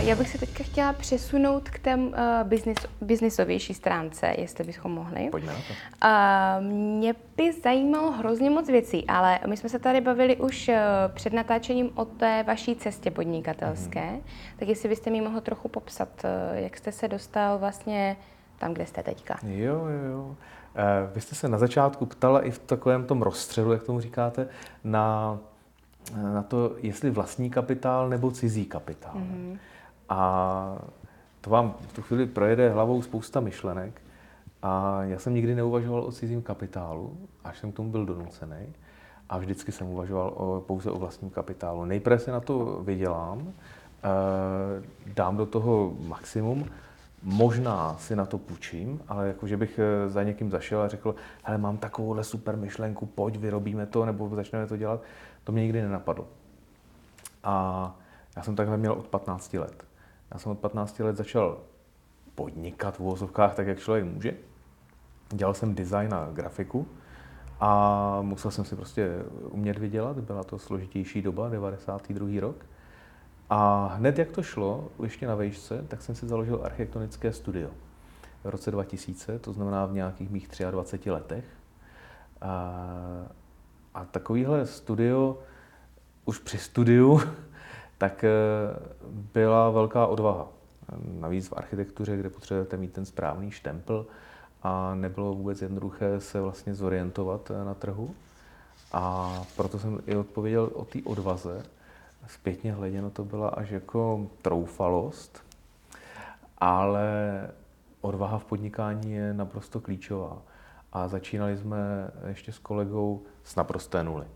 já bych se teďka chtěla přesunout k té uh, business, biznisovější stránce, jestli bychom mohli. Pojďme na to. Uh, mě by zajímalo hrozně moc věcí, ale my jsme se tady bavili už uh, před natáčením o té vaší cestě podnikatelské, mm-hmm. tak jestli byste mi mohl trochu popsat, uh, jak jste se dostal vlastně tam, kde jste teďka. Jo, jo, jo. Uh, vy jste se na začátku ptala i v takovém tom rozstřelu, jak tomu říkáte, na na to, jestli vlastní kapitál nebo cizí kapitál. Mm-hmm. A to vám v tu chvíli projede hlavou spousta myšlenek. A já jsem nikdy neuvažoval o cizím kapitálu, až jsem k tomu byl donucený. A vždycky jsem uvažoval o, pouze o vlastním kapitálu. Nejprve se na to vydělám, eh, dám do toho maximum, možná si na to půjčím, ale jako, že bych eh, za někým zašel a řekl, hele, mám takovouhle super myšlenku, pojď, vyrobíme to, nebo začneme to dělat, to mě nikdy nenapadlo. A já jsem takhle měl od 15 let. Já jsem od 15 let začal podnikat v úvozovkách tak, jak člověk může. Dělal jsem design a grafiku a musel jsem si prostě umět vydělat. Byla to složitější doba, 92. rok. A hned jak to šlo, ještě na vejšce, tak jsem si založil architektonické studio v roce 2000, to znamená v nějakých mých 23 letech. A, a takovýhle studio, už při studiu, tak eh, byla velká odvaha. Navíc v architektuře, kde potřebujete mít ten správný štempel a nebylo vůbec jednoduché se vlastně zorientovat eh, na trhu. A proto jsem i odpověděl o té odvaze, zpětně hleděno to byla až jako troufalost, ale odvaha v podnikání je naprosto klíčová. A začínali jsme ještě s kolegou s naprosté nuly.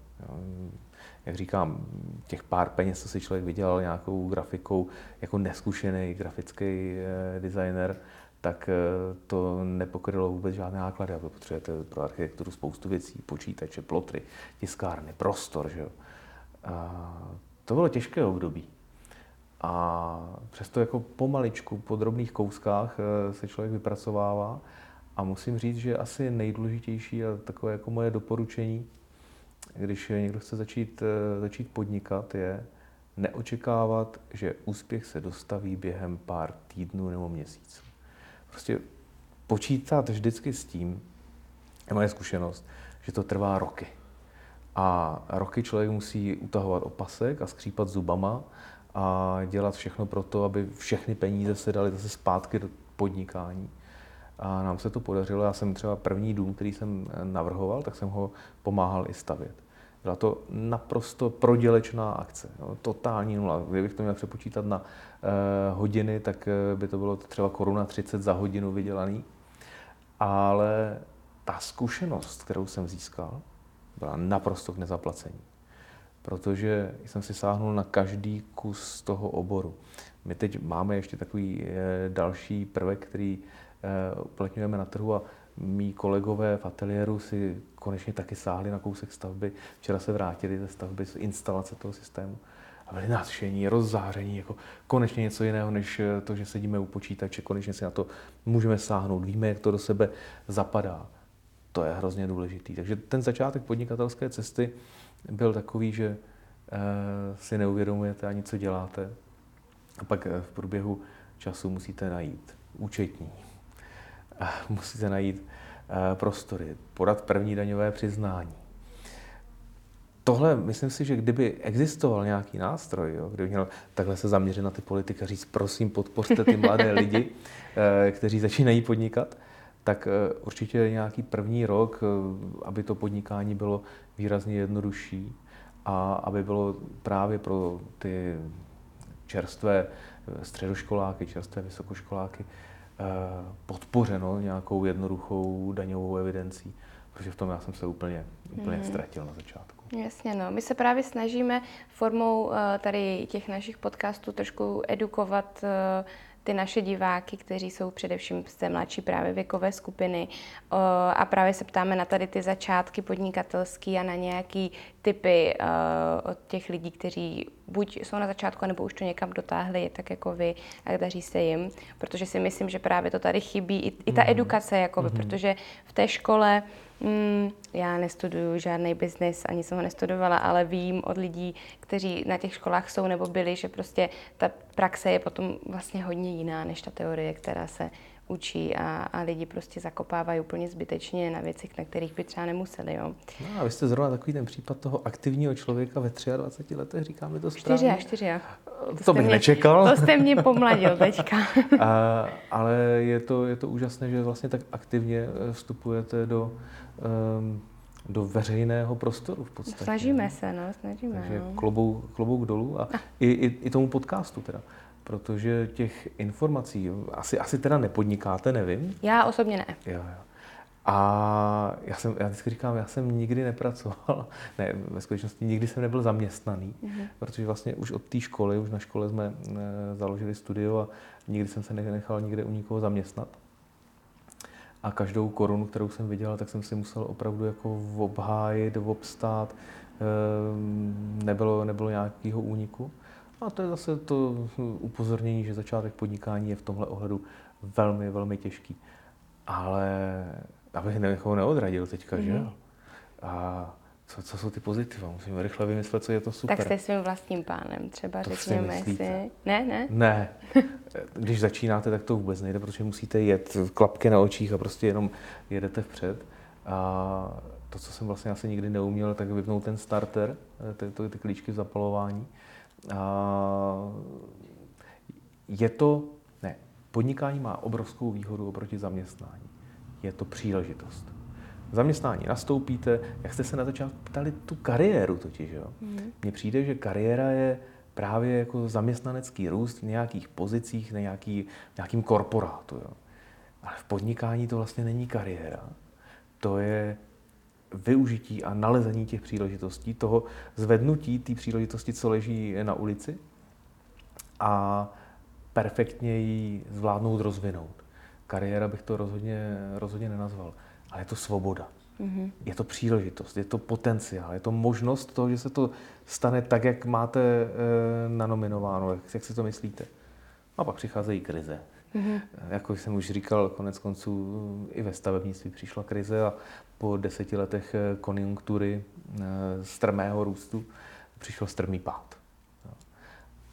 Jak říkám, těch pár peněz, co si člověk vydělal nějakou grafikou, jako neskušený grafický eh, designer, tak eh, to nepokrylo vůbec žádné náklady. A potřebujete pro architekturu spoustu věcí, počítače, plotry, tiskárny, prostor. Že jo? A to bylo těžké období. A přesto jako pomaličku, po drobných kouskách eh, se člověk vypracovává. A musím říct, že asi nejdůležitější a takové jako moje doporučení, když někdo chce začít, eh, začít podnikat, je neočekávat, že úspěch se dostaví během pár týdnů nebo měsíců. Prostě počítat vždycky s tím, je moje zkušenost, že to trvá roky. A roky člověk musí utahovat opasek a skřípat zubama a dělat všechno pro to, aby všechny peníze se daly zase zpátky do podnikání. A nám se to podařilo. Já jsem třeba první dům, který jsem navrhoval, tak jsem ho pomáhal i stavět. Byla to naprosto prodělečná akce, jo, totální nula. Kdybych to měl přepočítat na eh, hodiny, tak eh, by to bylo třeba koruna 30 za hodinu vydělaný. Ale ta zkušenost, kterou jsem získal, byla naprosto k nezaplacení. Protože jsem si sáhnul na každý kus toho oboru. My teď máme ještě takový eh, další prvek, který eh, uplatňujeme na trhu a mý kolegové v ateliéru si konečně taky sáhli na kousek stavby. Včera se vrátili ze stavby, z instalace toho systému a byli nadšení, rozzáření, jako konečně něco jiného, než eh, to, že sedíme u počítače, konečně si na to můžeme sáhnout, víme, jak to do sebe zapadá. To je hrozně důležitý. Takže ten začátek podnikatelské cesty byl takový, že eh, si neuvědomujete ani, co děláte. A pak eh, v průběhu času musíte najít účetní, musíte najít eh, prostory, podat první daňové přiznání. Tohle, myslím si, že kdyby existoval nějaký nástroj, jo, kdyby měl takhle se zaměřit na ty politiky a říct, prosím, podpořte ty mladé lidi, kteří začínají podnikat, tak eh, určitě nějaký první rok, eh, aby to podnikání bylo výrazně jednodušší a aby bylo právě pro ty čerstvé eh, středoškoláky, čerstvé vysokoškoláky podpořeno nějakou jednoduchou daňovou evidencí, protože v tom já jsem se úplně, úplně mm. ztratil na začátku. Jasně, no. My se právě snažíme formou tady těch našich podcastů trošku edukovat ty naše diváky, kteří jsou především z té mladší právě věkové skupiny a právě se ptáme na tady ty začátky podnikatelský a na nějaký typy uh, od těch lidí, kteří buď jsou na začátku, nebo už to někam dotáhli, tak jako vy, a daří se jim, protože si myslím, že právě to tady chybí, i, i ta mm. edukace, jako mm. protože v té škole mm, já nestuduju žádný biznis, ani jsem ho nestudovala, ale vím od lidí, kteří na těch školách jsou nebo byli, že prostě ta praxe je potom vlastně hodně jiná než ta teorie, která se učí a, a lidi prostě zakopávají úplně zbytečně na věcech, na kterých by třeba nemuseli. Jo. No a vy jste zrovna takový ten případ toho aktivního člověka ve 23 letech, říká mi to správně? Čtyři, čtyři. To, to bych mě, nečekal. To jste mě pomladil teďka. a, ale je to, je to úžasné, že vlastně tak aktivně eh, vstupujete do, um, do veřejného prostoru v podstatě. Snažíme se, no, snažíme. Takže no. klobouk, klobouk dolů a, a. I, i, i tomu podcastu teda protože těch informací, asi, asi teda nepodnikáte, nevím. Já osobně ne. Jo, jo. A já, jsem, já vždycky říkám, já jsem nikdy nepracoval, ne, ve skutečnosti nikdy jsem nebyl zaměstnaný, mm-hmm. protože vlastně už od té školy, už na škole jsme e, založili studio a nikdy jsem se nenechal nikde u nikoho zaměstnat. A každou korunu, kterou jsem vydělal, tak jsem si musel opravdu jako obhájit, obstát, e, nebylo, nebylo nějakého úniku. A to je zase to upozornění, že začátek podnikání je v tomhle ohledu velmi, velmi těžký. Ale abych někoho neodradil teďka, mm-hmm. že mhm. A co, co jsou ty pozitiva? Musíme rychle vymyslet, co je to super. Tak jste svým vlastním pánem třeba, to řekněme si. Ne, ne? Ne. Když začínáte, tak to vůbec nejde, protože musíte jet klapky na očích a prostě jenom jedete vpřed. A to, co jsem vlastně asi nikdy neuměl, tak vypnout ten starter, ty, ty, ty klíčky v zapalování je to, ne, podnikání má obrovskou výhodu oproti zaměstnání. Je to příležitost. Zaměstnání nastoupíte, jak jste se na začátku ptali, tu kariéru totiž, jo. Mm. Mně přijde, že kariéra je právě jako zaměstnanecký růst v nějakých pozicích, na nějaký, nějakým korporátu, jo. Ale v podnikání to vlastně není kariéra. To je využití a nalezení těch příležitostí, toho zvednutí té příležitosti, co leží na ulici a perfektně ji zvládnout, rozvinout. Kariéra bych to rozhodně, rozhodně nenazval, ale je to svoboda. Mm-hmm. Je to příležitost, je to potenciál, je to možnost toho, že se to stane tak, jak máte e, nanominováno, jak, jak si to myslíte. A pak přicházejí krize. Mm-hmm. Jako jsem už říkal, konec konců i ve stavebnictví přišla krize a po deseti letech eh, konjunktury eh, strmého růstu přišel strmý pád.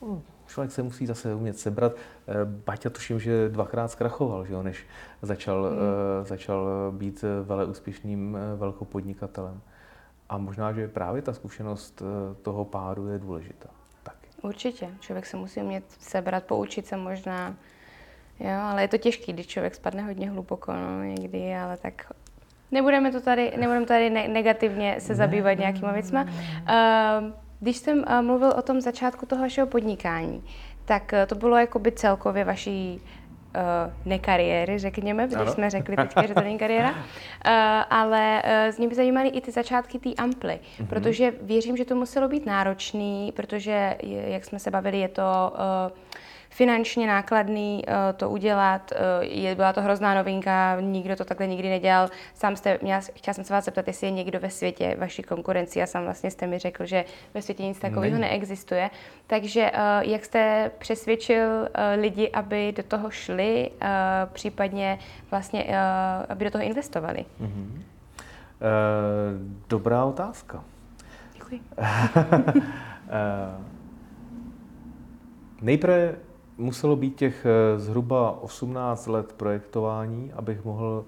No, člověk se musí zase umět sebrat. Eh, Baťa tuším, že dvakrát zkrachoval, že jo, než začal, mm. začal být vele úspěšným velkopodnikatelem. A možná, že právě ta zkušenost toho pádu je důležitá. Taky. Určitě. Člověk se musí umět sebrat, poučit se možná. Jo, ale je to těžké, když člověk spadne hodně hluboko no, někdy, ale tak Nebudeme to tady, nebudeme tady negativně se zabývat nějakýma věcma. Ehm, když jsem eh, mluvil o tom začátku toho vašeho podnikání, tak eh, to bylo jakoby celkově vaší uh, nekariéry, řekněme, když jsme řekli teďka, že to není kariéra, uh, ale uh, z mě by zajímaly i ty začátky té amply, mm-hmm. protože věřím, že to muselo být náročný, protože, jak jsme se bavili, je to uh, finančně nákladný uh, to udělat. Uh, je, byla to hrozná novinka, nikdo to takhle nikdy nedělal. Sám jste, měla, chtěla jsem se vás zeptat, jestli je někdo ve světě vaší konkurenci a sám vlastně jste mi řekl, že ve světě nic takového ne. neexistuje. Takže uh, jak jste přesvědčil uh, lidi, aby do toho šli, uh, případně vlastně, uh, aby do toho investovali? Mm-hmm. Uh, dobrá otázka. Děkuji. uh, nejprve muselo být těch eh, zhruba 18 let projektování, abych mohl,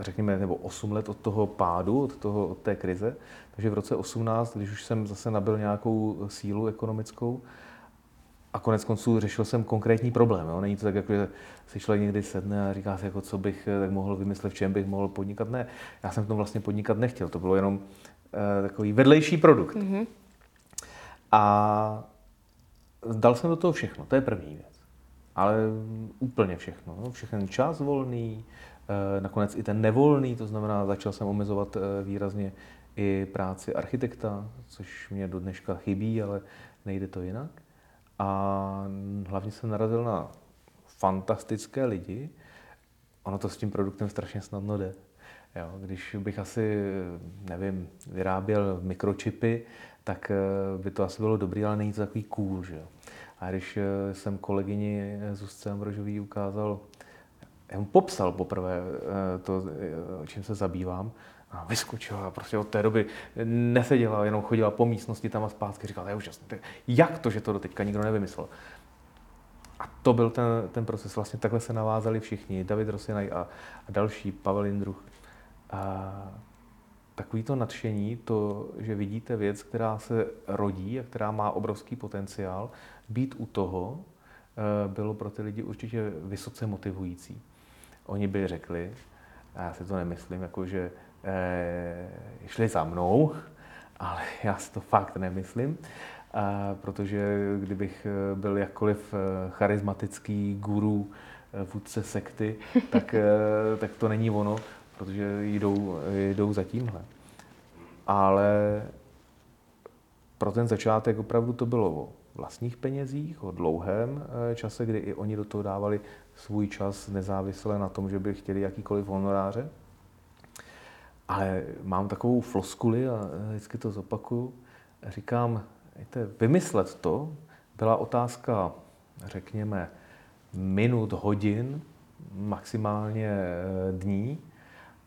řekněme, nebo 8 let od toho pádu, od, toho, od té krize. Takže v roce 18, když už jsem zase nabil nějakou sílu ekonomickou, a konec konců řešil jsem konkrétní problém. Jo? Není to tak, jako, že si člověk někdy sedne a říká si, jako, co bych eh, tak mohl vymyslet, v čem bych mohl podnikat. Ne, já jsem v tom vlastně podnikat nechtěl. To bylo jenom eh, takový vedlejší produkt. Mm-hmm. A Dal jsem do toho všechno, to je první věc. Ale úplně všechno. No. Všechny čas volný, eh, nakonec i ten nevolný, to znamená, začal jsem omezovat eh, výrazně i práci architekta, což mě do dneška chybí, ale nejde to jinak. A hlavně jsem narazil na fantastické lidi. Ono to s tím produktem strašně snadno jde. Jo, když bych asi, nevím, vyráběl mikročipy, tak eh, by to asi bylo dobrý, ale není to takový cool, že jo. A když eh, jsem kolegyni Zuzce Ambrožový ukázal, já mu popsal poprvé eh, to, čím se zabývám, a vyskočila a prostě od té doby neseděla, jenom chodila po místnosti tam a zpátky, říkala, to je úžasné, jak to, že to do teďka nikdo nevymyslel. A to byl ten, ten proces, vlastně takhle se navázali všichni, David Rosinaj a, a další, Pavel Jindruch. A takový to nadšení, to, že vidíte věc, která se rodí a která má obrovský potenciál, být u toho, eh, bylo pro ty lidi určitě vysoce motivující. Oni by řekli, a já si to nemyslím, jako že eh, šli za mnou, ale já si to fakt nemyslím, a protože kdybych eh, byl jakkoliv eh, charismatický guru, vůdce sekty, tak, tak to není ono, protože jdou, jdou za tímhle. Ale pro ten začátek opravdu to bylo o vlastních penězích, o dlouhém čase, kdy i oni do toho dávali svůj čas nezávisle na tom, že by chtěli jakýkoliv honoráře. Ale mám takovou floskuli a vždycky to zopakuju. Říkám, víte, vymyslet to byla otázka, řekněme, minut, hodin, maximálně eh, dní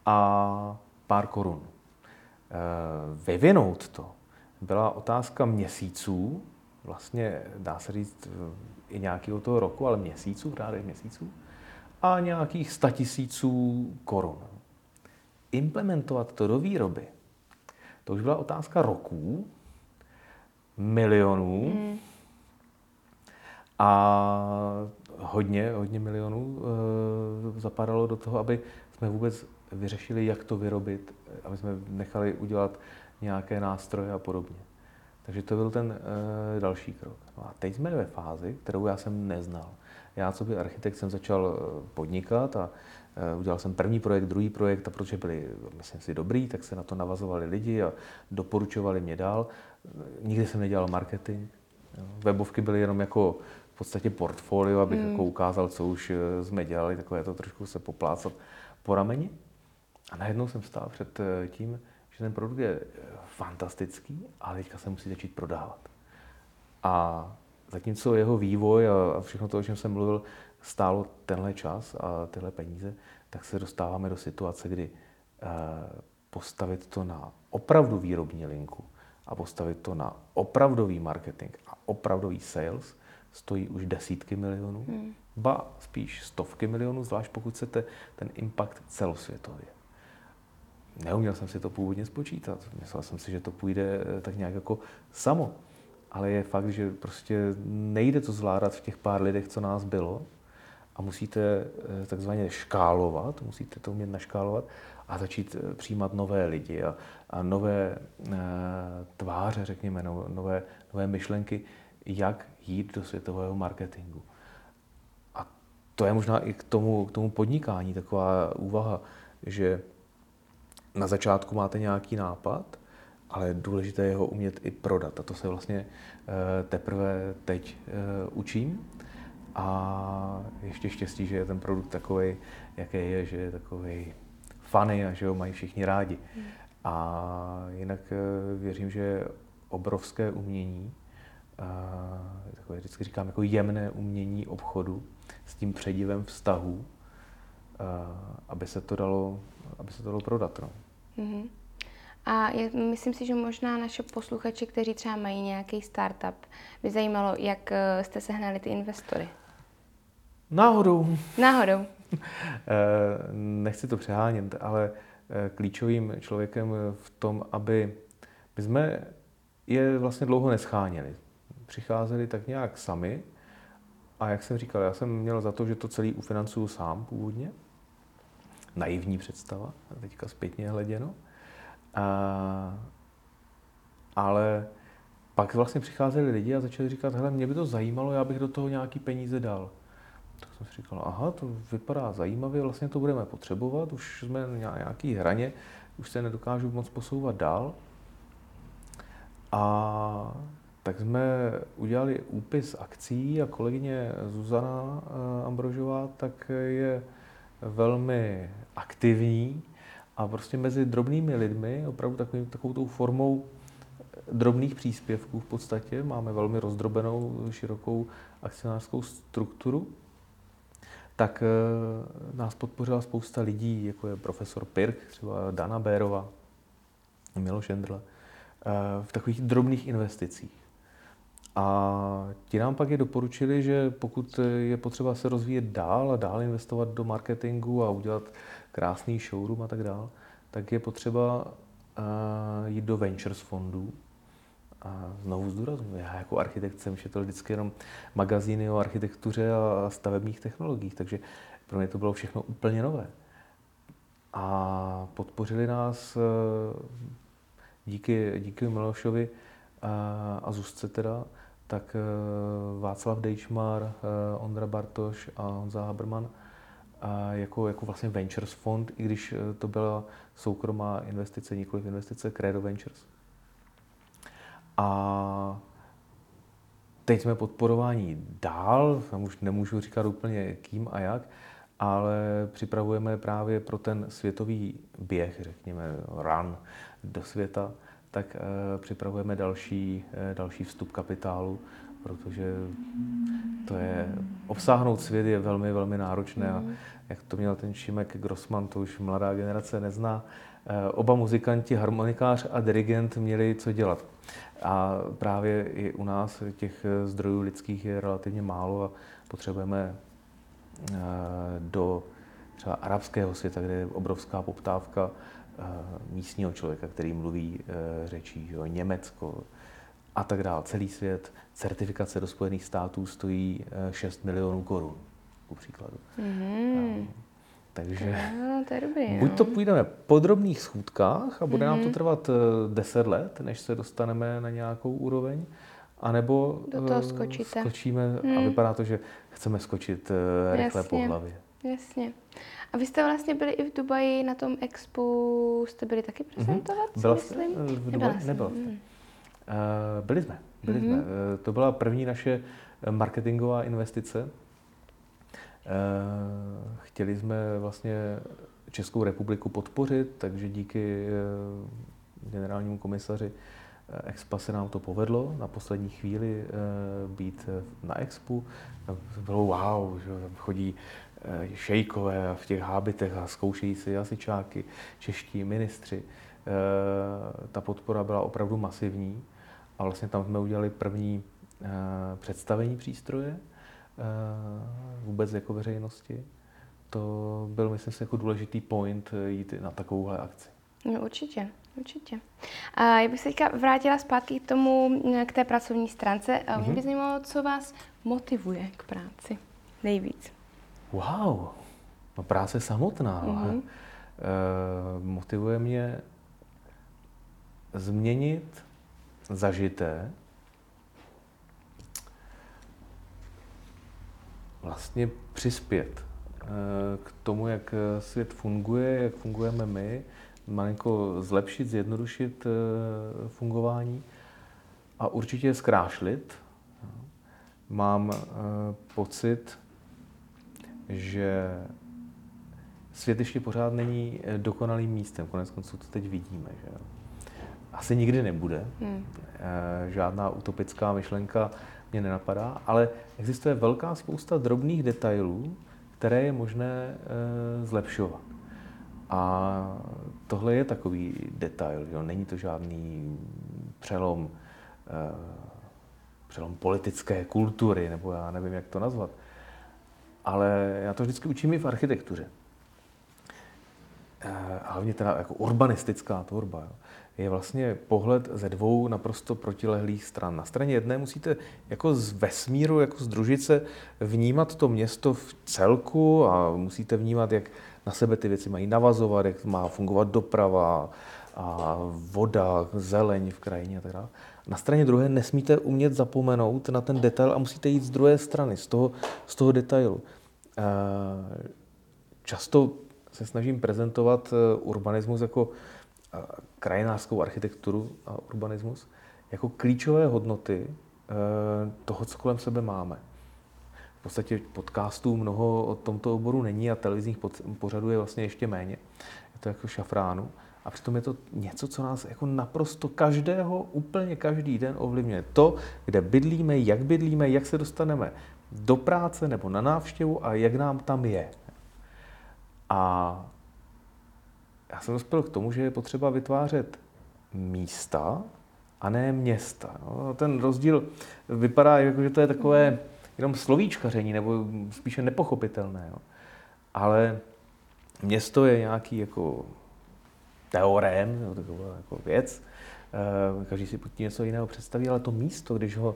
a pár korun. Eh, vyvinout to byla otázka měsíců, vlastně dá se říct i nějakého toho roku, ale měsíců, řádech měsíců, a nějakých statisíců korun. Implementovat to do výroby, to už byla otázka roků, milionů mm. a hodně, hodně milionů e, zapadalo do toho, aby jsme vůbec vyřešili, jak to vyrobit, aby jsme nechali udělat nějaké nástroje a podobně. Takže to byl ten e, další krok. No a teď jsme ve fázi, kterou já jsem neznal. Já, co by architekt, jsem začal eh, podnikat a e, udělal jsem první projekt, druhý projekt a protože byli, myslím si, dobrý, tak se na to navazovali lidi a doporučovali mě dál. Nikdy jsem nedělal marketing. Jo. Webovky byly jenom jako v podstatě portfolio, abych hmm. jako ukázal, co už jsme dělali, takové to trošku se poplácat po rameni. A najednou jsem stál před tím, že ten produkt je fantastický, ale teďka se musí začít prodávat. A zatímco jeho vývoj a všechno to, o čem jsem mluvil, stálo tenhle čas a tyhle peníze, tak se dostáváme do situace, kdy eh, postavit to na opravdu výrobní linku a postavit to na opravdový marketing a opravdový sales stojí už desítky milionů, hmm. ba spíš stovky milionů, zvlášť pokud chcete ten impact celosvětově. Neuměl jsem si to původně spočítat. Myslel jsem si, že to půjde eh, tak nějak jako samo. Ale je fakt, že prostě nejde to zvládat v těch pár lidech, co nás bylo. A musíte eh, takzvaně škálovat, musíte to umět naškálovat a začít eh, přijímat nové lidi a, a nové e, tváře, řekněme, no, nové, nové myšlenky, jak jít do světového marketingu. A to je možná i k tomu, k tomu podnikání taková úvaha, že na začátku máte nějaký nápad, ale důležité je ho umět i prodat. A to se vlastně eh, teprve teď eh, učím. A ještě štěstí, že je ten produkt takový, jaký je, že je takový funny a že ho mají všichni rádi. Hmm. A jinak eh, věřím, že obrovské umění, takové vždycky říkám, jako jemné umění obchodu s tím předivem vztahu, aby se to dalo, aby se to dalo prodat. No. Mm-hmm. A je, myslím si, že možná naše posluchači, kteří třeba mají nějaký startup, by zajímalo, jak eh, jste sehnali ty investory. Náhodou. Náhodou. Eh, nechci to přehánět, ale eh, klíčovým člověkem v tom, aby my jsme je vlastně dlouho nescháněli. Přicházeli tak nějak sami a jak jsem říkal, já jsem měl za to, že to celý ufinancuju sám původně. Naivní představa, teďka zpětně hleděno. A, ale pak vlastně přicházeli lidi a začali říkat, hele, mě by to zajímalo, já bych do toho nějaký peníze dal. Tak jsem si říkal, aha, to vypadá zajímavě, vlastně to budeme potřebovat, už jsme na nějaký hraně, už se nedokážu moc posouvat dál. A tak jsme udělali úpis akcí a kolegyně Zuzana eh, Ambrožová tak je velmi aktivní A prostě mezi drobnými lidmi, opravdu takovým, takovou tou formou drobných příspěvků v podstatě, máme velmi rozdrobenou, širokou akcionářskou strukturu, tak eh, nás podpořila spousta lidí, jako je profesor Pirk, třeba Dana Bérova, Miloš Endrle, eh, v takových drobných investicích. A ti nám pak je doporučili, že pokud je potřeba se rozvíjet dál a dál investovat do marketingu a udělat krásný showroom a tak dál, tak je potřeba uh, jít do ventures fondů. A znovu zdůraznuju, já jako architekt jsem četl vždycky jenom magazíny o architektuře a stavebních technologiích, takže pro mě to bylo všechno úplně nové. A podpořili nás díky, díky Milošovi a, a Zuzce teda, tak eh, Václav Dejčmar, eh, Ondra Bartoš a Honza Haberman a jako, jako vlastně Ventures fond, i když eh, to byla soukromá investice, nikoli investice Credo Ventures. A teď jsme podporování dál, tam už nemůžu říkat úplně kým a jak, ale připravujeme právě pro ten světový běh, řekněme, run do světa, tak uh, připravujeme další, uh, další vstup kapitálu, protože to je, obsáhnout svět je velmi, velmi náročné a jak to měl ten Šimek Grossman, to už mladá generace nezná, uh, oba muzikanti, harmonikář a dirigent měli co dělat. A právě i u nás těch zdrojů lidských je relativně málo a potřebujeme do třeba arabského světa, kde je obrovská poptávka, Eh, místního člověka, který mluví eh, řečí, jo, Německo a tak dále, celý svět. Certifikace do Spojených států stojí 6 eh, milionů korun, ku příkladu. Mm-hmm. Takže no, to je dobrý, buď to půjdeme po drobných schůdkách a bude mm-hmm. nám to mhm. trvat 10 let, než se dostaneme na nějakou úroveň, anebo Do toho skočíte. skočíme mm. a mhm. vypadá to, že chceme skočit rychle Jasně. po hlavě. Jasně. A vy jste vlastně byli i v Dubaji na tom expu, jste byli taky mhm. prezentovat, mm-hmm. Byla myslím? Jste v Dubaji? Nebyla jste. Mm. Uh, byli jsme, byli mm-hmm. jsme. Uh, to byla první naše marketingová investice. Uh, chtěli jsme vlastně Českou republiku podpořit, takže díky uh, generálnímu komisaři Expa se nám to povedlo na poslední chvíli být na Expu. Bylo wow, že chodí Eh, šejkové v těch hábitech a zkoušejí si jasičáky, čeští ministři. Eh, ta podpora byla opravdu masivní a vlastně tam jsme udělali první eh, představení přístroje vůbec jako veřejnosti. To byl, myslím si, jako důležitý point jít na takovouhle akci. No, určitě, určitě. A já bych se teďka vrátila zpátky k tomu, k té pracovní stránce. A mě mm-hmm. by zajímalo, co vás motivuje k práci nejvíc wow, no práce samotná, mm-hmm. e, motivuje mě změnit zažité vlastně přispět eh, k tomu, jak svět funguje, jak fungujeme my, malinko zlepšit, zjednodušit eh, fungování a určitě zkrášlit. Mám pocit, že svět ještě pořád není eh, dokonalým místem. Konec konců to teď vidíme. Že Asi nikdy nebude. Hmm. Eh, žádná utopická myšlenka mě nenapadá, ale existuje velká spousta drobných detailů, které je možné eh, zlepšovat. A tohle je takový detail, jo? není to žádný přelom, přelom politické kultury, nebo já nevím, jak to nazvat ale já to vždycky učím i v architektuře. Eh, hlavně teda jako urbanistická tvorba. Jo. Je vlastně pohled ze dvou naprosto protilehlých stran. Na straně jedné musíte jako z vesmíru, jako z družice vnímat to město v celku a musíte vnímat, jak na sebe ty věci mají navazovat, jak má fungovat doprava a voda, zeleň v krajině a tak dále. Na straně druhé nesmíte umět zapomenout na ten detail a musíte jít z druhé strany, z toho, z toho detailu. Eh, často se snažím prezentovat eh, urbanismus jako eh, krajinářskou architekturu a urbanismus jako klíčové hodnoty toho, co kolem sebe máme. V podstatě podcastů mnoho o tomto oboru není a televizních pořadů je vlastně ještě méně to jako šafránu. A přitom je to něco, co nás jako naprosto každého, úplně každý den ovlivňuje. To, kde bydlíme, jak bydlíme, jak se dostaneme do práce nebo na návštěvu a jak nám tam je. A já jsem dospěl k tomu, že je potřeba vytvářet místa a ne města. No, ten rozdíl vypadá, jako, že to je takové jenom slovíčkaření nebo spíše nepochopitelné. Jo. Ale město je nějaký jako teorém, jo, taková jako věc, eh, každý si pod tím něco jiného představí, ale to místo, když ho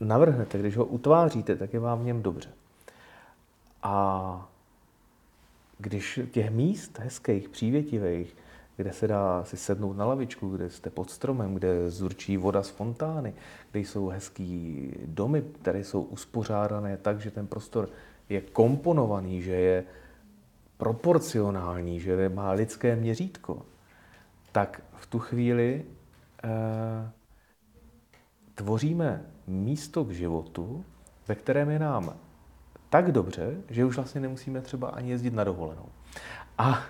navrhnete, když ho utváříte, tak je vám v něm dobře. A když těch míst hezkých, přívětivých, kde se dá si sednout na lavičku, kde jste pod stromem, kde zurčí voda z fontány, kde jsou hezký domy, které jsou uspořádané tak, že ten prostor je komponovaný, že je proporcionální, že má lidské měřítko, tak v tu chvíli eh, tvoříme místo k životu, ve kterém je nám tak dobře, že už vlastně nemusíme třeba ani jezdit na dovolenou. A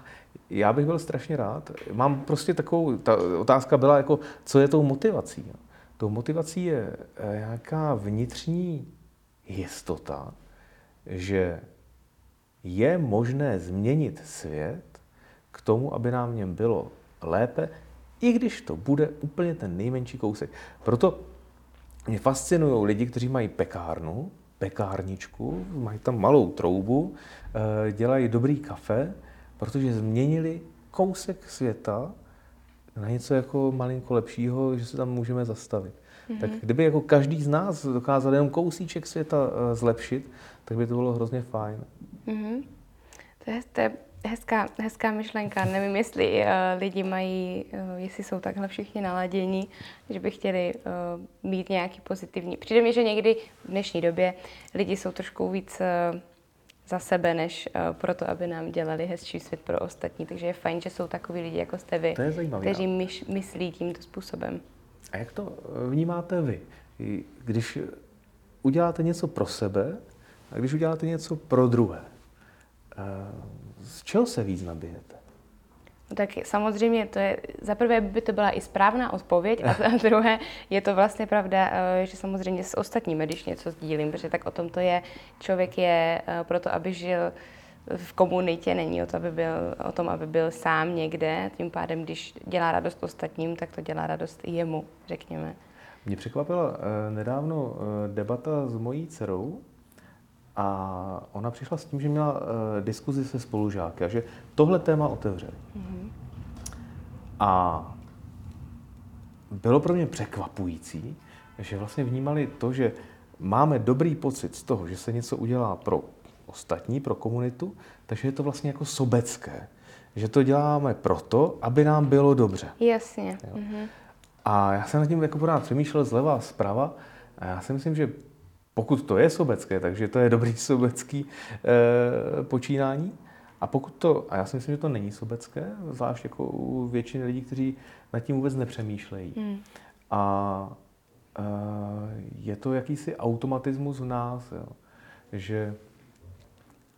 já bych byl strašně rád. Mám prostě takovou, ta otázka byla jako, co je tou motivací. Tou motivací je eh, nějaká vnitřní jistota, že je možné změnit svět k tomu, aby nám v něm bylo lépe, i když to bude úplně ten nejmenší kousek. Proto mě fascinují lidi, kteří mají pekárnu, pekárničku, mají tam malou troubu, eh, dělají dobrý kafe, protože změnili kousek světa na něco jako malinko lepšího, že se tam můžeme zastavit. Mm-hmm. Tak kdyby jako každý z nás dokázal jenom kousíček světa eh, zlepšit, tak by to bylo hrozně fajn. Mm-hmm. To, je, to je hezká, hezká myšlenka. Nevím, jestli uh, lidi mají, uh, jestli jsou takhle všichni naladění, že by chtěli uh, mít nějaký pozitivní. Přijde mi, že někdy v dnešní době lidi jsou trošku víc uh, za sebe, než uh, pro to, aby nám dělali hezčí svět pro ostatní. Takže je fajn, že jsou takový lidi, jako jste vy, to je zajímavý, kteří myš, myslí tímto způsobem. A jak to vnímáte vy? Když uděláte něco pro sebe a když uděláte něco pro druhé, z čeho se víc nabijete? No tak samozřejmě to je, za prvé by to byla i správná odpověď a za druhé je to vlastně pravda, eh, že samozřejmě s ostatními, když něco sdílím, protože tak o tom to je, člověk je eh, proto, aby žil v komunitě, není o, to, aby byl, o tom, aby byl sám někde, tím pádem, když dělá radost ostatním, tak to dělá radost i jemu, řekněme. Mě překvapila eh, nedávno debata s mojí dcerou, a ona přišla s tím, že měla uh, diskuzi se spolužáky a že tohle téma otevřeli. Mm-hmm. A bylo pro mě překvapující, že vlastně vnímali to, že máme dobrý pocit z toho, že se něco udělá pro ostatní, pro komunitu, takže je to vlastně jako sobecké. Že to děláme proto, aby nám bylo dobře. Jasně. Mm-hmm. A já jsem nad tím jako pořád přemýšlel zleva a zprava a já si myslím, že pokud to je sobecké, takže to je dobrý sobecký e, počínání. A pokud to, a já si myslím, že to není sobecké, zvlášť jako u většiny lidí, kteří nad tím vůbec nepřemýšlejí. Hmm. A e, je to jakýsi automatismus v nás, jo. že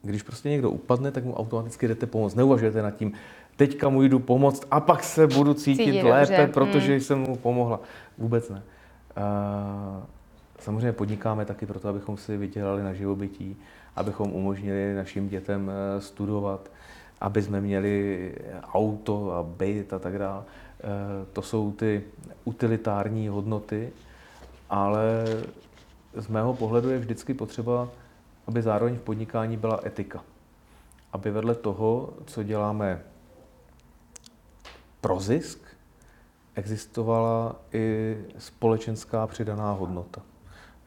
když prostě někdo upadne, tak mu automaticky jdete pomoct. Neuvažujete nad tím, teďka mu jdu pomoct a pak se budu cítit Cítí lépe, dobře. protože hmm. jsem mu pomohla. Vůbec ne. E, Samozřejmě podnikáme taky proto, abychom si vydělali na živobytí, abychom umožnili našim dětem eh, studovat, aby jsme měli auto a byt a tak dále. Eh, to jsou ty utilitární hodnoty, ale z mého pohledu je vždycky potřeba, aby zároveň v podnikání byla etika. Aby vedle toho, co děláme pro zisk, existovala i společenská přidaná hodnota.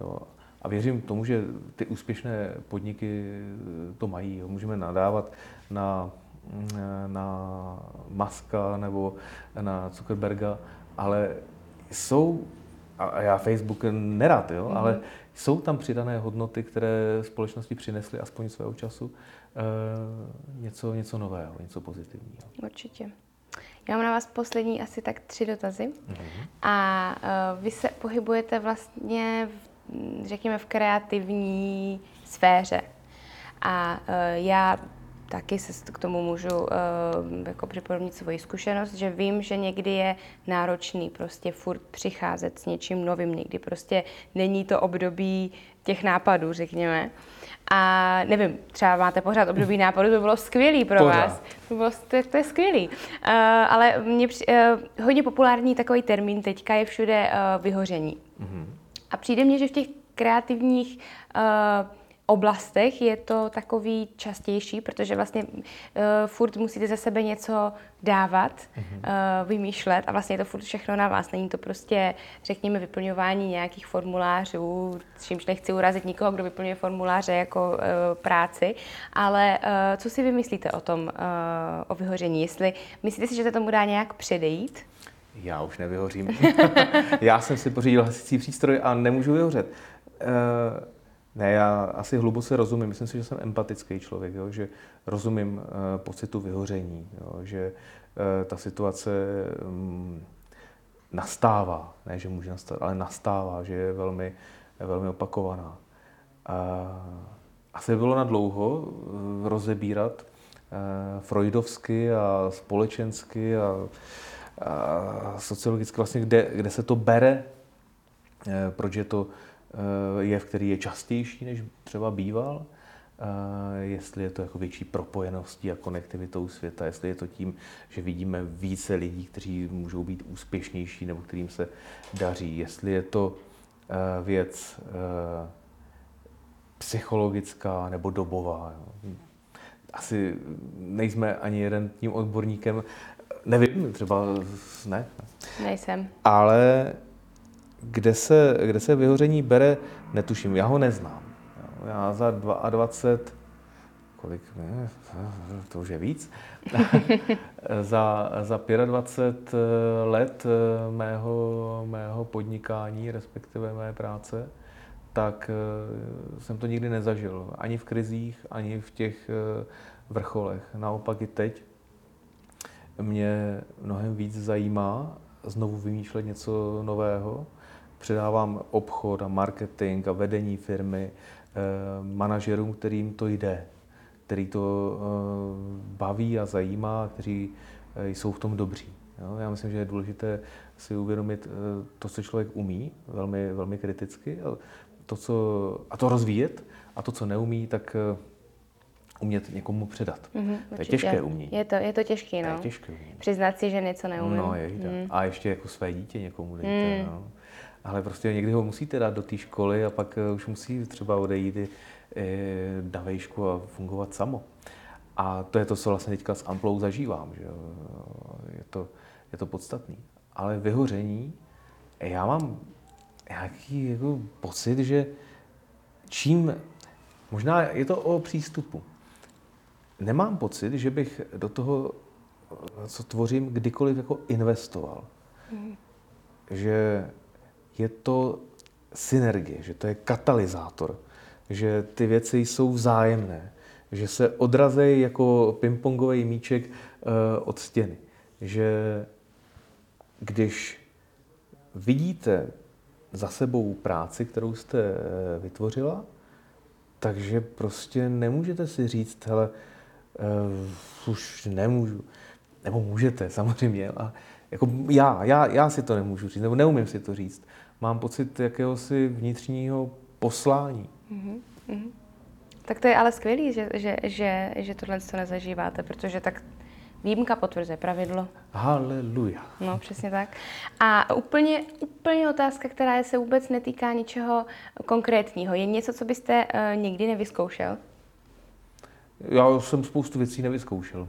Jo. A věřím tomu, že ty úspěšné podniky to mají. Jo. Můžeme nadávat na, na Maska nebo na Zuckerberga, ale jsou, a já Facebook nerad, jo, mm-hmm. ale jsou tam přidané hodnoty, které společnosti přinesly aspoň svého času e, něco, něco nového, něco pozitivního. Určitě. Já mám na vás poslední asi tak tři dotazy. Mm-hmm. A uh, vy se pohybujete vlastně v řekněme, v kreativní sféře. A uh, já taky se k tomu můžu uh, jako připomínit svoji zkušenost, že vím, že někdy je náročný prostě furt přicházet s něčím novým, někdy prostě není to období těch nápadů, řekněme. A nevím, třeba máte pořád období nápadu, to by bylo skvělý pro pořád. vás. To, bylo, to, to je skvělý. Uh, ale mě, uh, hodně populární takový termín teďka je všude uh, vyhoření. Mm-hmm. A přijde mně, že v těch kreativních uh, oblastech je to takový častější, protože vlastně uh, furt musíte ze sebe něco dávat, mm-hmm. uh, vymýšlet a vlastně je to furt všechno na vás. Není to prostě, řekněme, vyplňování nějakých formulářů, čímž nechci urazit nikoho, kdo vyplňuje formuláře jako uh, práci, ale uh, co si vymyslíte o tom, uh, o vyhoření? Jestli myslíte si, že se tomu dá nějak předejít? Já už nevyhořím. Já jsem si pořídil hasicí přístroj a nemůžu vyhořet. Uh, ne, já asi hluboce rozumím. Myslím si, že jsem empatický člověk, jo? že rozumím uh, pocitu vyhoření, jo? že uh, ta situace um, nastává, ne, že může nastat, ale nastává, že je velmi, velmi opakovaná. Uh, asi bylo na dlouho uh, rozebírat uh, freudovsky a společensky a sociologicky vlastně, kde, kde se to bere, uh, proč je to Eh, jev, který je častější, než třeba býval, eh, jestli je to jako větší propojeností a konektivitou světa, jestli je to tím, že vidíme více lidí, kteří můžou být úspěšnější nebo kterým se daří, jestli je to eh, věc psychologická nebo dobová. Asi nejsme ani jeden tím odborníkem, nevím, třeba ne. Nejsem. Ale kde se, kde se vyhoření bere, netuším, já ho neznám. Já za 22, kolik, ne, to už je víc, za, za 25 let mého, mého podnikání, respektive mé práce, tak eh, jsem to nikdy nezažil. Ani v krizích, ani v těch eh, vrcholech. Naopak i teď mě mnohem víc zajímá znovu vymýšlet něco nového, předávám obchod a marketing a vedení firmy eh, manažerům, kterým to jde, který to eh, baví a zajímá, kteří eh, jsou v tom dobří. Já myslím, že je důležité si uvědomit to, co člověk umí, velmi, velmi kriticky, to, co, a to rozvíjet, a to, co neumí, tak umět někomu předat. Mm-hmm, to je těžké umění. Je to, je to těžké, no. To je těžké umění. Přiznat si, že něco neumím. No, je, mm. A ještě jako své dítě někomu dejte. Mm. No ale prostě někdy ho musíte dát do té školy a pak eh, už musí třeba odejít i na vejšku a fungovat samo. A to je to, co vlastně teďka s Amplou zažívám. Že je, to, je to podstatný. Ale vyhoření, já mám nějaký jako pocit, že čím, možná je to o přístupu. Nemám pocit, že bych do toho, co tvořím, kdykoliv jako investoval. Mm. Že je to synergie, že to je katalyzátor, že ty věci jsou vzájemné, že se odrazejí jako pingpongový míček uh, od stěny. Že když vidíte za sebou práci, kterou jste uh, vytvořila, takže prostě nemůžete si říct, hele, uh, už nemůžu. Nebo můžete, samozřejmě. A jako já, já, já si to nemůžu říct, nebo neumím si to říct mám pocit jakéhosi vnitřního poslání. Mm-hmm. Tak to je ale skvělý, že, že, že, že tohle to nezažíváte, protože tak výjimka potvrzuje pravidlo. Haleluja. No, přesně tak. A úplně, úplně otázka, která se vůbec netýká ničeho konkrétního. Je něco, co byste uh, nikdy nevyzkoušel? Já jsem spoustu věcí nevyzkoušel.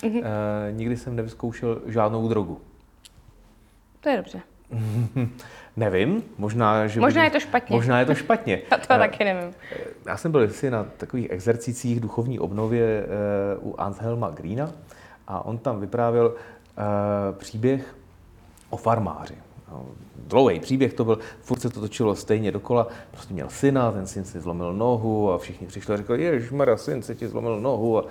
Mm-hmm. Uh, nikdy jsem nevyzkoušel žádnou drogu. To je dobře. Nevím, možná, že... Možná je to špatně. Možná je to špatně. Já to taky nevím. Já jsem byl si na takových exercicích duchovní obnově uh, u Anselma Greena a on tam vyprávěl příběh o farmáři. Dlouhý příběh to byl, furt se to točilo stejně dokola, prostě měl syna, ten syn si zlomil nohu a všichni přišli a řekli, jež Mara, syn se ti zlomil nohu a uh,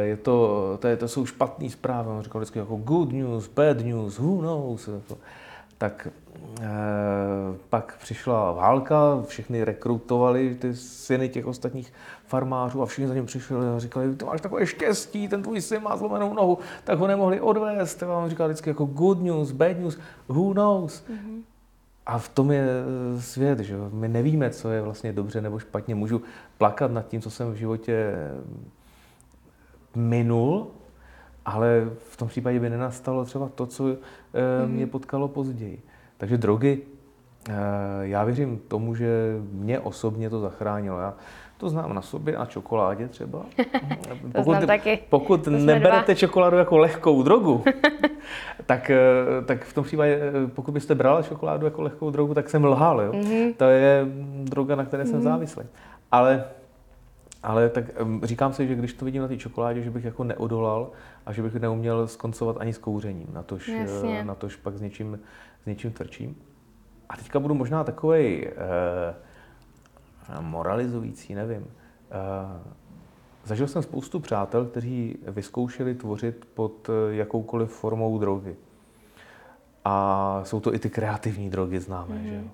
je to, to, je, to jsou špatné zprávy. On říkal vždycky jako good news, bad news, who knows. Tak e, pak přišla válka, všichni rekrutovali ty syny těch ostatních farmářů a všichni za ním přišli a říkali, ty máš takové štěstí, ten tvůj syn má zlomenou nohu, tak ho nemohli odvést. A vám říkal vždycky jako good news, bad news, who knows. Mm-hmm. A v tom je eh, svět, že My nevíme, co je vlastně dobře nebo špatně. Můžu plakat nad tím, co jsem v životě eh, minul, ale v tom případě by nenastalo třeba to, co mm-hmm. mě potkalo později. Takže drogy, já věřím tomu, že mě osobně to zachránilo. Já to znám na sobě, a čokoládě třeba. pokud taky. pokud neberete dva. čokoládu jako lehkou drogu, tak, eh, tak v tom případě, eh, pokud byste brala čokoládu jako lehkou drogu, tak jsem lhal. Jo? Mm-hmm. To je droga, na které mm-hmm. jsem mhm. závislý. Ale, ale tak říkám si, že když to vidím na té čokoládě, že bych jako neodolal a že bych neuměl skoncovat ani s kouřením, natož, eh, natož pak s něčím, s něčím tvrdším. A teďka budu možná takovej eh, moralizující, nevím. Eh, zažil jsem spoustu přátel, kteří vyzkoušeli tvořit pod eh, jakoukoliv formou drogy. A jsou to i ty kreativní drogy známé, mm-hmm. že jo.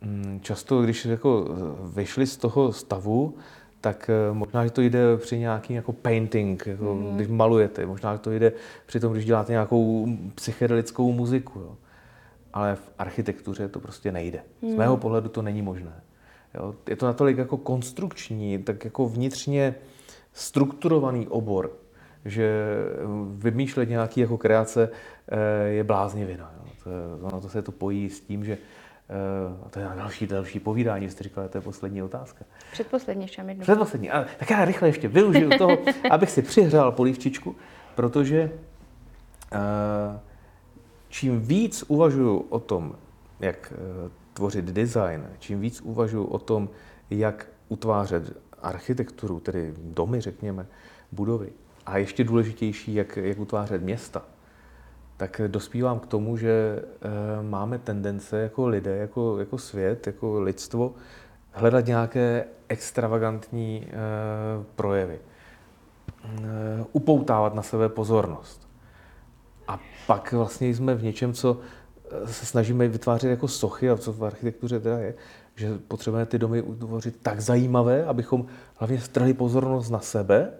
Mm, často, když jako vyšli z toho stavu, tak eh, možná, že to jde při nějakým jako painting, jako mm-hmm. když malujete, možná, že to jde při tom, když děláte nějakou psychedelickou muziku, jo. Ale v architektuře to prostě nejde. Z mm. mého pohledu to není možné. Jo? Je to natolik jako konstrukční, tak jako vnitřně strukturovaný obor, že vymýšlet nějaký jako kreace eh, je bláznivina. Jo? To, ono to se to pojí s tím, že a eh, to je další, další povídání, jste říkala, to je poslední otázka. Předposlední ještě jednu. Předposlední. A, tak já rychle ještě využiju toho, abych si přihřál polívčičku, protože uh, čím víc uvažuju o tom, jak tvořit design, čím víc uvažuji o tom, jak utvářet architekturu, tedy domy, řekněme, budovy, a ještě důležitější, jak, jak utvářet města, tak dospívám k tomu, že e, máme tendence jako lidé, jako, jako svět, jako lidstvo, hledat nějaké extravagantní e, projevy. E, upoutávat na sebe pozornost. A pak vlastně jsme v něčem, co se snažíme vytvářet jako sochy, a co v architektuře teda je, že potřebujeme ty domy utvořit tak zajímavé, abychom hlavně strhli pozornost na sebe,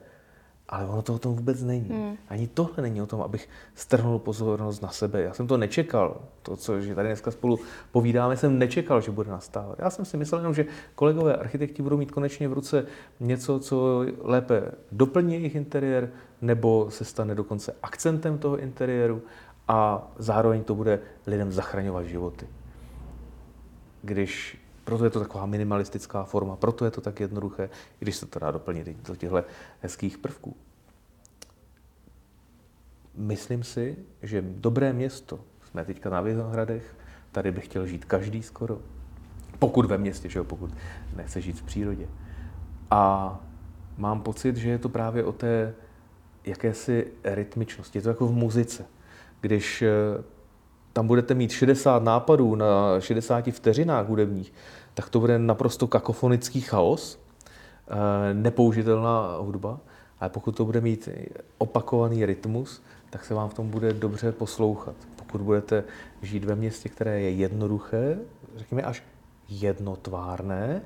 ale ono to o tom vůbec není. Hmm. Ani tohle není o tom, abych strhnul pozornost na sebe. Já jsem to nečekal. To, co že tady dneska spolu povídáme, jsem nečekal, že bude nastávat. Já jsem si myslel jenom, že kolegové architekti budou mít konečně v ruce něco, co lépe doplní jejich interiér, nebo se stane dokonce akcentem toho interiéru a zároveň to bude lidem zachraňovat životy. Když, proto je to taková minimalistická forma, proto je to tak jednoduché, když se to dá doplnit do těchto hezkých prvků. Myslím si, že dobré město, jsme teďka na Vinohradech, tady bych chtěl žít každý skoro, pokud ve městě, že jo, pokud nechce žít v přírodě. A mám pocit, že je to právě o té jakési rytmičnosti. Je to jako v muzice. Když eh, tam budete mít 60 nápadů na 60 vteřinách hudebních, tak to bude naprosto kakofonický chaos, eh, nepoužitelná hudba. Ale pokud to bude mít opakovaný rytmus, tak se vám v tom bude dobře poslouchat. Pokud budete žít ve městě, které je jednoduché, řekněme až jednotvárné,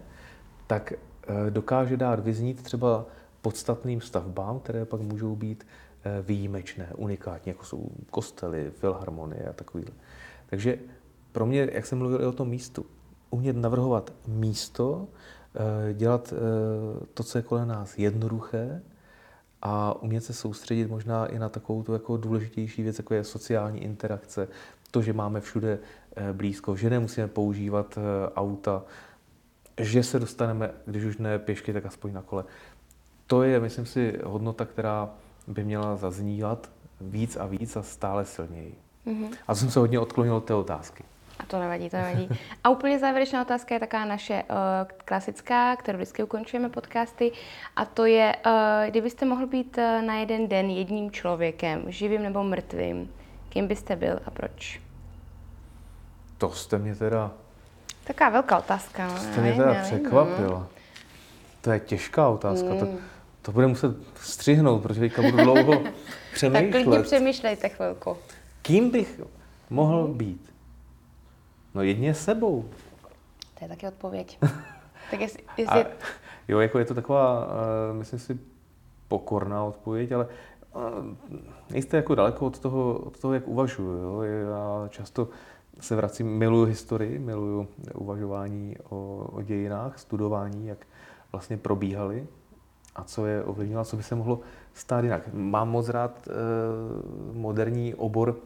tak eh, dokáže dát vyznít třeba podstatným stavbám, které pak můžou být výjimečné, unikátní, jako jsou kostely, filharmonie a takovýhle. Takže pro mě, jak jsem mluvil i o tom místu, umět navrhovat místo, eh, dělat eh, to, co je kolem nás jednoduché a umět se soustředit možná i na takovou tu jako důležitější věc, jako je sociální interakce, to, že máme všude blízko, že nemusíme používat auta, že se dostaneme, když už ne pěšky, tak aspoň na kole. To je, myslím si, hodnota, která by měla zaznívat víc a víc a stále silněji. Mm-hmm. A jsem se hodně odklonil od té otázky. A to nevadí, to nevadí. A úplně závěrečná otázka je taková naše uh, klasická, kterou vždycky ukončujeme podcasty. A to je, uh, kdybyste mohl být uh, na jeden den jedním člověkem, živým nebo mrtvým, kým byste byl a proč? To jste mě teda... Taková velká otázka. To jste mě teda překvapila. No. To je těžká otázka. Mm. To, to bude muset střihnout, protože teďka budu dlouho přemýšlet. tak klidně přemýšlejte chvilku. Kým bych mohl být? No jedně sebou. To je taky odpověď. tak jestli, jestli... A, jo, jako je to taková, uh, myslím si, pokorná odpověď, ale uh, nejste jako daleko od toho, od toho jak uvažuju. Jo? Já často se vracím, miluju historii, miluju uvažování o, o dějinách, studování, jak vlastně probíhaly a co je ovlivnilo, co by se mohlo stát jinak. Mám moc rád uh, moderní obor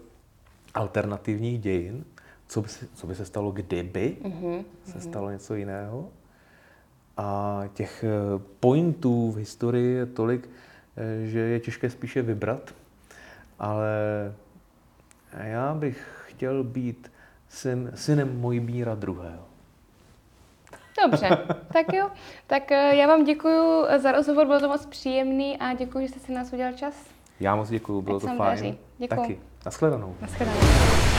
alternativních dějin, co by se, co by se stalo, kdyby mm-hmm. se stalo něco jiného. A těch eh, pointů v historii je tolik, eh, že je těžké spíše vybrat. Ale já bych chtěl být syn, synem Mojbíra druhého. Dobře, tak jo. Tak eh, já vám děkuji za rozhovor, bylo to moc příjemný a děkuji, že jste si nás udělal čas. Já moc děkuji, bylo Ať to fajn. Děkuji. Taky. Naschledanou. Naschledanou.